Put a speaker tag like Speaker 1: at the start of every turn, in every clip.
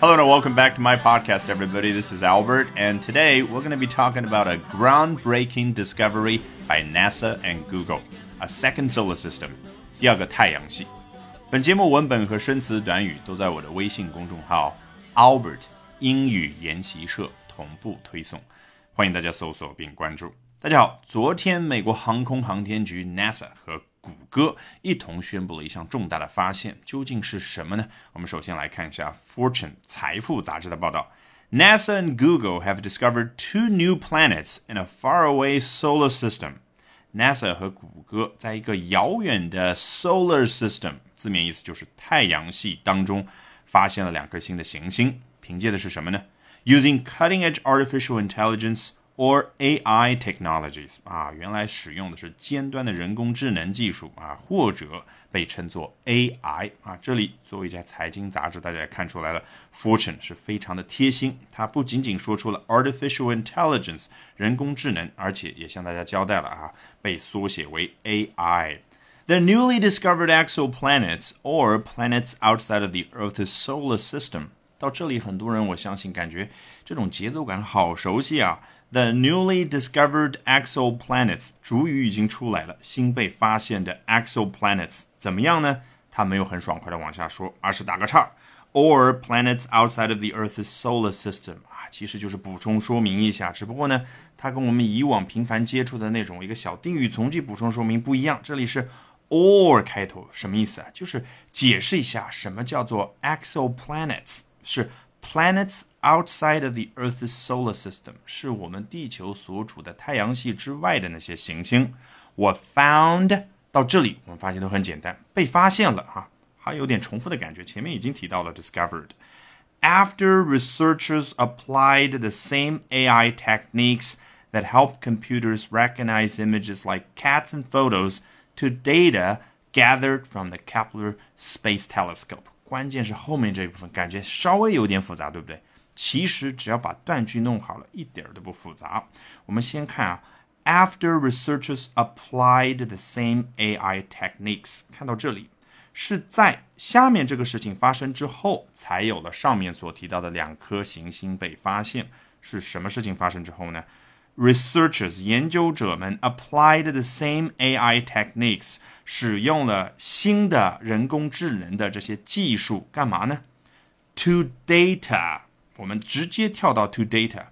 Speaker 1: Hello and welcome back to my podcast, everybody. This is Albert, and today we're going to be talking about a groundbreaking discovery by NASA and Google a second solar system. 第二个太阳系。本节目文本和生词短语都在我的微信公众号 Albert 英语研习社同步推送，欢迎大家搜索并关注。大家好，昨天美国航空航天局 NASA 和 谷歌一同宣布了一项重大的发现，究竟是什么呢？我们首先来看一下《Fortune》财富杂志的报道：NASA and Google have discovered two new planets in a faraway solar system. NASA 和谷歌在一个遥远的 solar system，字面意思就是太阳系当中发现了两颗新的行星，凭借的是什么呢？Using cutting-edge artificial intelligence. Or AI technologies 啊，原来使用的是尖端的人工智能技术啊，或者被称作 AI 啊。这里作为一家财经杂志，大家也看出来了，Fortune 是非常的贴心，它不仅仅说出了 artificial intelligence 人工智能，而且也向大家交代了啊，被缩写为 AI。The newly discovered exoplanets or planets outside of the Earth's solar system。到这里，很多人我相信感觉这种节奏感好熟悉啊。The newly discovered exoplanets，主语已经出来了，新被发现的 exoplanets 怎么样呢？它没有很爽快的往下说，而是打个叉。Or planets outside of the Earth's solar system 啊，其实就是补充说明一下。只不过呢，它跟我们以往频繁接触的那种一个小定语从句补充说明不一样。这里是 or 开头，什么意思啊？就是解释一下什么叫做 exoplanets 是。Planets outside of the Earth's solar system 是我们地球所处的太阳系之外的那些行星。我 found 到这里，我们发现都很简单，被发现了哈，还有点重复的感觉。前面已经提到了 discovered。After researchers applied the same AI techniques that help computers recognize images like cats and photos to data gathered from the Kepler Space Telescope. 关键是后面这一部分感觉稍微有点复杂，对不对？其实只要把断句弄好了，一点儿都不复杂。我们先看啊，After researchers applied the same AI techniques，看到这里是在下面这个事情发生之后，才有了上面所提到的两颗行星被发现。是什么事情发生之后呢？Researchers 研究者们 applied the same AI techniques 使用了新的人工智能的这些技术干嘛呢？To data 我们直接跳到 to data，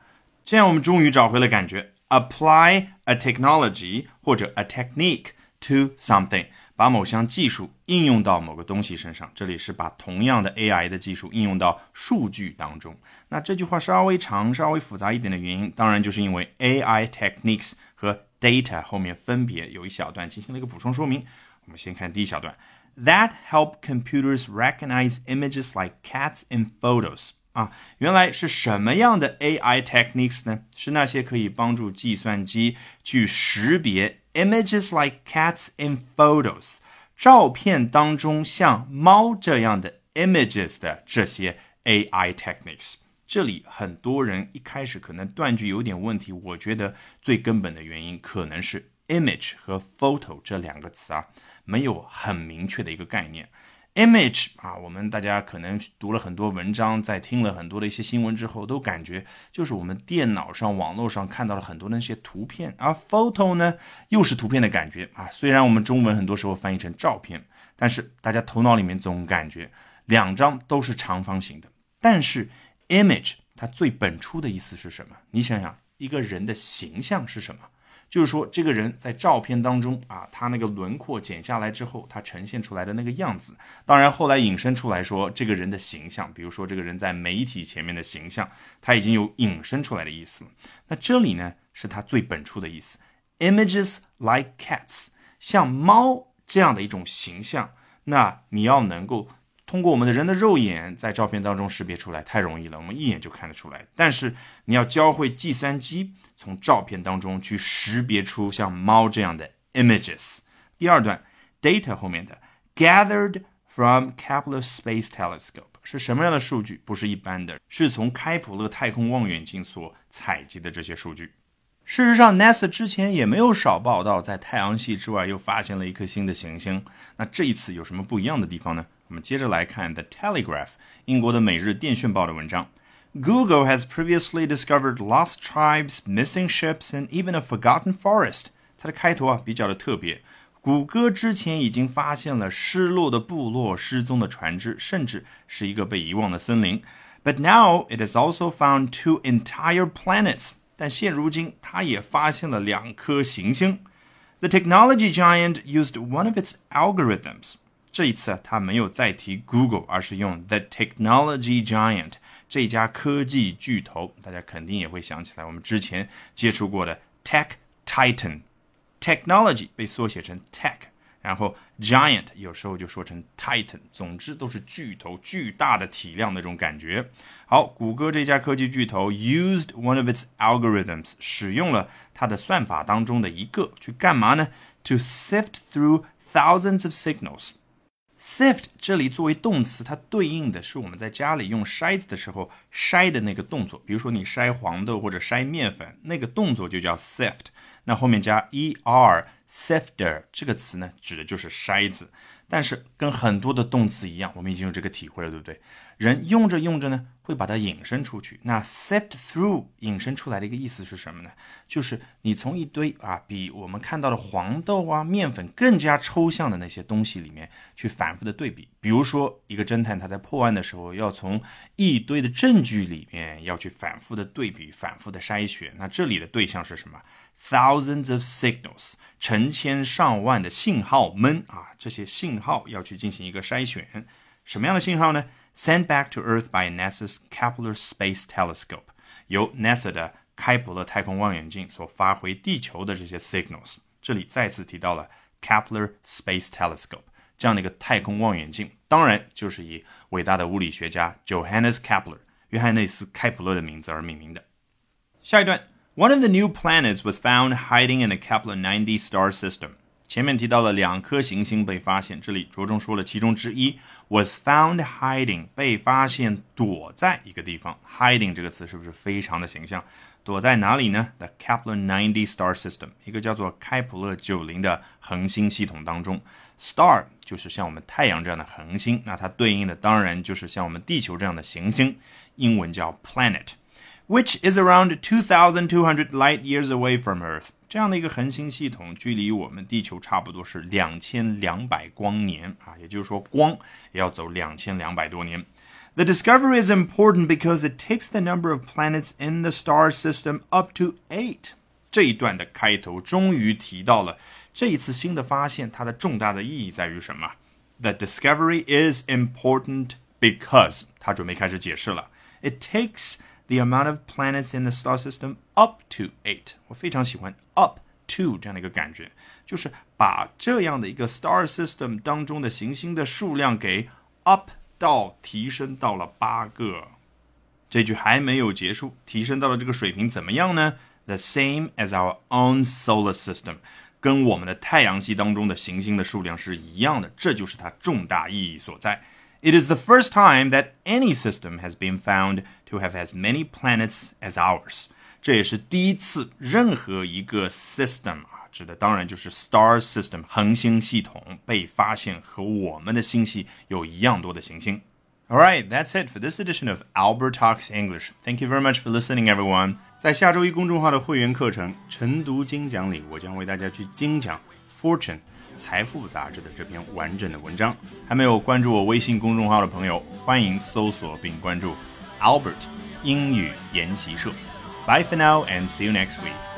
Speaker 1: 这样我们终于找回了感觉。Apply a technology 或者 a technique to something。把某项技术应用到某个东西身上，这里是把同样的 AI 的技术应用到数据当中。那这句话稍微长、稍微复杂一点的原因，当然就是因为 AI techniques 和 data 后面分别有一小段进行了一个补充说明。我们先看第一小段：That help computers recognize images like cats in photos。啊，原来是什么样的 AI techniques 呢？是那些可以帮助计算机去识别 images like cats in photos 照片当中像猫这样的 images 的这些 AI techniques。这里很多人一开始可能断句有点问题，我觉得最根本的原因可能是 image 和 photo 这两个词啊没有很明确的一个概念。Image 啊，我们大家可能读了很多文章，在听了很多的一些新闻之后，都感觉就是我们电脑上、网络上看到了很多那些图片，而 photo 呢，又是图片的感觉啊。虽然我们中文很多时候翻译成照片，但是大家头脑里面总感觉两张都是长方形的。但是 image 它最本初的意思是什么？你想想，一个人的形象是什么？就是说，这个人在照片当中啊，他那个轮廓剪下来之后，他呈现出来的那个样子。当然，后来引申出来说，这个人的形象，比如说这个人在媒体前面的形象，他已经有引申出来的意思。那这里呢，是他最本初的意思。Images like cats，像猫这样的一种形象，那你要能够。通过我们的人的肉眼在照片当中识别出来太容易了，我们一眼就看得出来。但是你要教会计算机从照片当中去识别出像猫这样的 images。第二段 data 后面的 gathered from Kepler Space Telescope 是什么样的数据？不是一般的，是从开普勒太空望远镜所采集的这些数据。事实上，NASA 之前也没有少报道在太阳系之外又发现了一颗新的行星。那这一次有什么不一样的地方呢？我们接着来看《The Telegraph》英国的《每日电讯报》的文章。Google has previously discovered lost tribes, missing ships, and even a forgotten forest。它的开头啊比较的特别。谷歌之前已经发现了失落的部落、失踪的船只，甚至是一个被遗忘的森林。But now it has also found two entire planets。但现如今，它也发现了两颗行星。The technology giant used one of its algorithms。 这一次，他没有再提 Google，而是用 the technology giant 这家科技巨头。大家肯定也会想起来，我们之前接触过的 Tech Titan。Technology 被缩写成 Tech，然后 Giant 有时候就说成 Titan，总之都是巨头、巨大的体量那种感觉。好，谷歌这家科技巨头 used one of its algorithms，使用了它的算法当中的一个，去干嘛呢？To sift through thousands of signals。Sift 这里作为动词，它对应的是我们在家里用筛子的时候筛的那个动作。比如说你筛黄豆或者筛面粉，那个动作就叫 sift。那后面加 er，sifter 这个词呢，指的就是筛子。但是跟很多的动词一样，我们已经有这个体会了，对不对？人用着用着呢，会把它引申出去。那 sift through 引申出来的一个意思是什么呢？就是你从一堆啊，比我们看到的黄豆啊、面粉更加抽象的那些东西里面去反复的对比。比如说，一个侦探他在破案的时候，要从一堆的证据里面要去反复的对比、反复的筛选。那这里的对象是什么？Thousands of signals。成千上万的信号们啊，这些信号要去进行一个筛选。什么样的信号呢 ？Sent back to Earth by NASA's Kepler Space Telescope，由 NASA 的开普勒太空望远镜所发回地球的这些 signals。这里再次提到了 Kepler Space Telescope 这样的一个太空望远镜，当然就是以伟大的物理学家 Johannes Kepler 约翰内斯开普勒的名字而命名的。下一段。One of the new planets was found hiding in the Kepler 90 star system。 前面提到了两颗行星被发现，这里着重说了其中之一 was found hiding，被发现躲在一个地方。hiding 这个词是不是非常的形象？躲在哪里呢？The Kepler 90 star system，一个叫做开普勒九零的恒星系统当中。Star 就是像我们太阳这样的恒星，那它对应的当然就是像我们地球这样的行星，英文叫 planet。which is around 2,200 light years away from Earth。这样的一个恒星系统，距离我们地球差不多是两千两百光年啊，也就是说，光也要走两千两百多年。The discovery is important because it takes the number of planets in the star system up to eight。这一段的开头终于提到了这一次新的发现，它的重大的意义在于什么？The discovery is important because 他准备开始解释了。It takes the amount of planets in the star system up to eight。我非常喜欢 up to 这样的一个感觉，就是把这样的一个 star system 当中的行星的数量给 up 到提升到了八个。这句还没有结束，提升到了这个水平怎么样呢？The same as our own solar system，跟我们的太阳系当中的行星的数量是一样的，这就是它重大意义所在。It is the first time that any system has been found to have as many planets as ours。这也是第一次任何一个 system 啊，指的当然就是 star system 恒星系统被发现和我们的星系有一样多的行星。All right, that's it for this edition of Albert Talks English. Thank you very much for listening, everyone. 在下周一公众号的会员课程《晨读精讲》里，我将为大家去精讲 Fortune。 财富杂志的这篇完整的文章，还没有关注我微信公众号的朋友，欢迎搜索并关注 Albert 英语研习社。Bye for now and see you next week.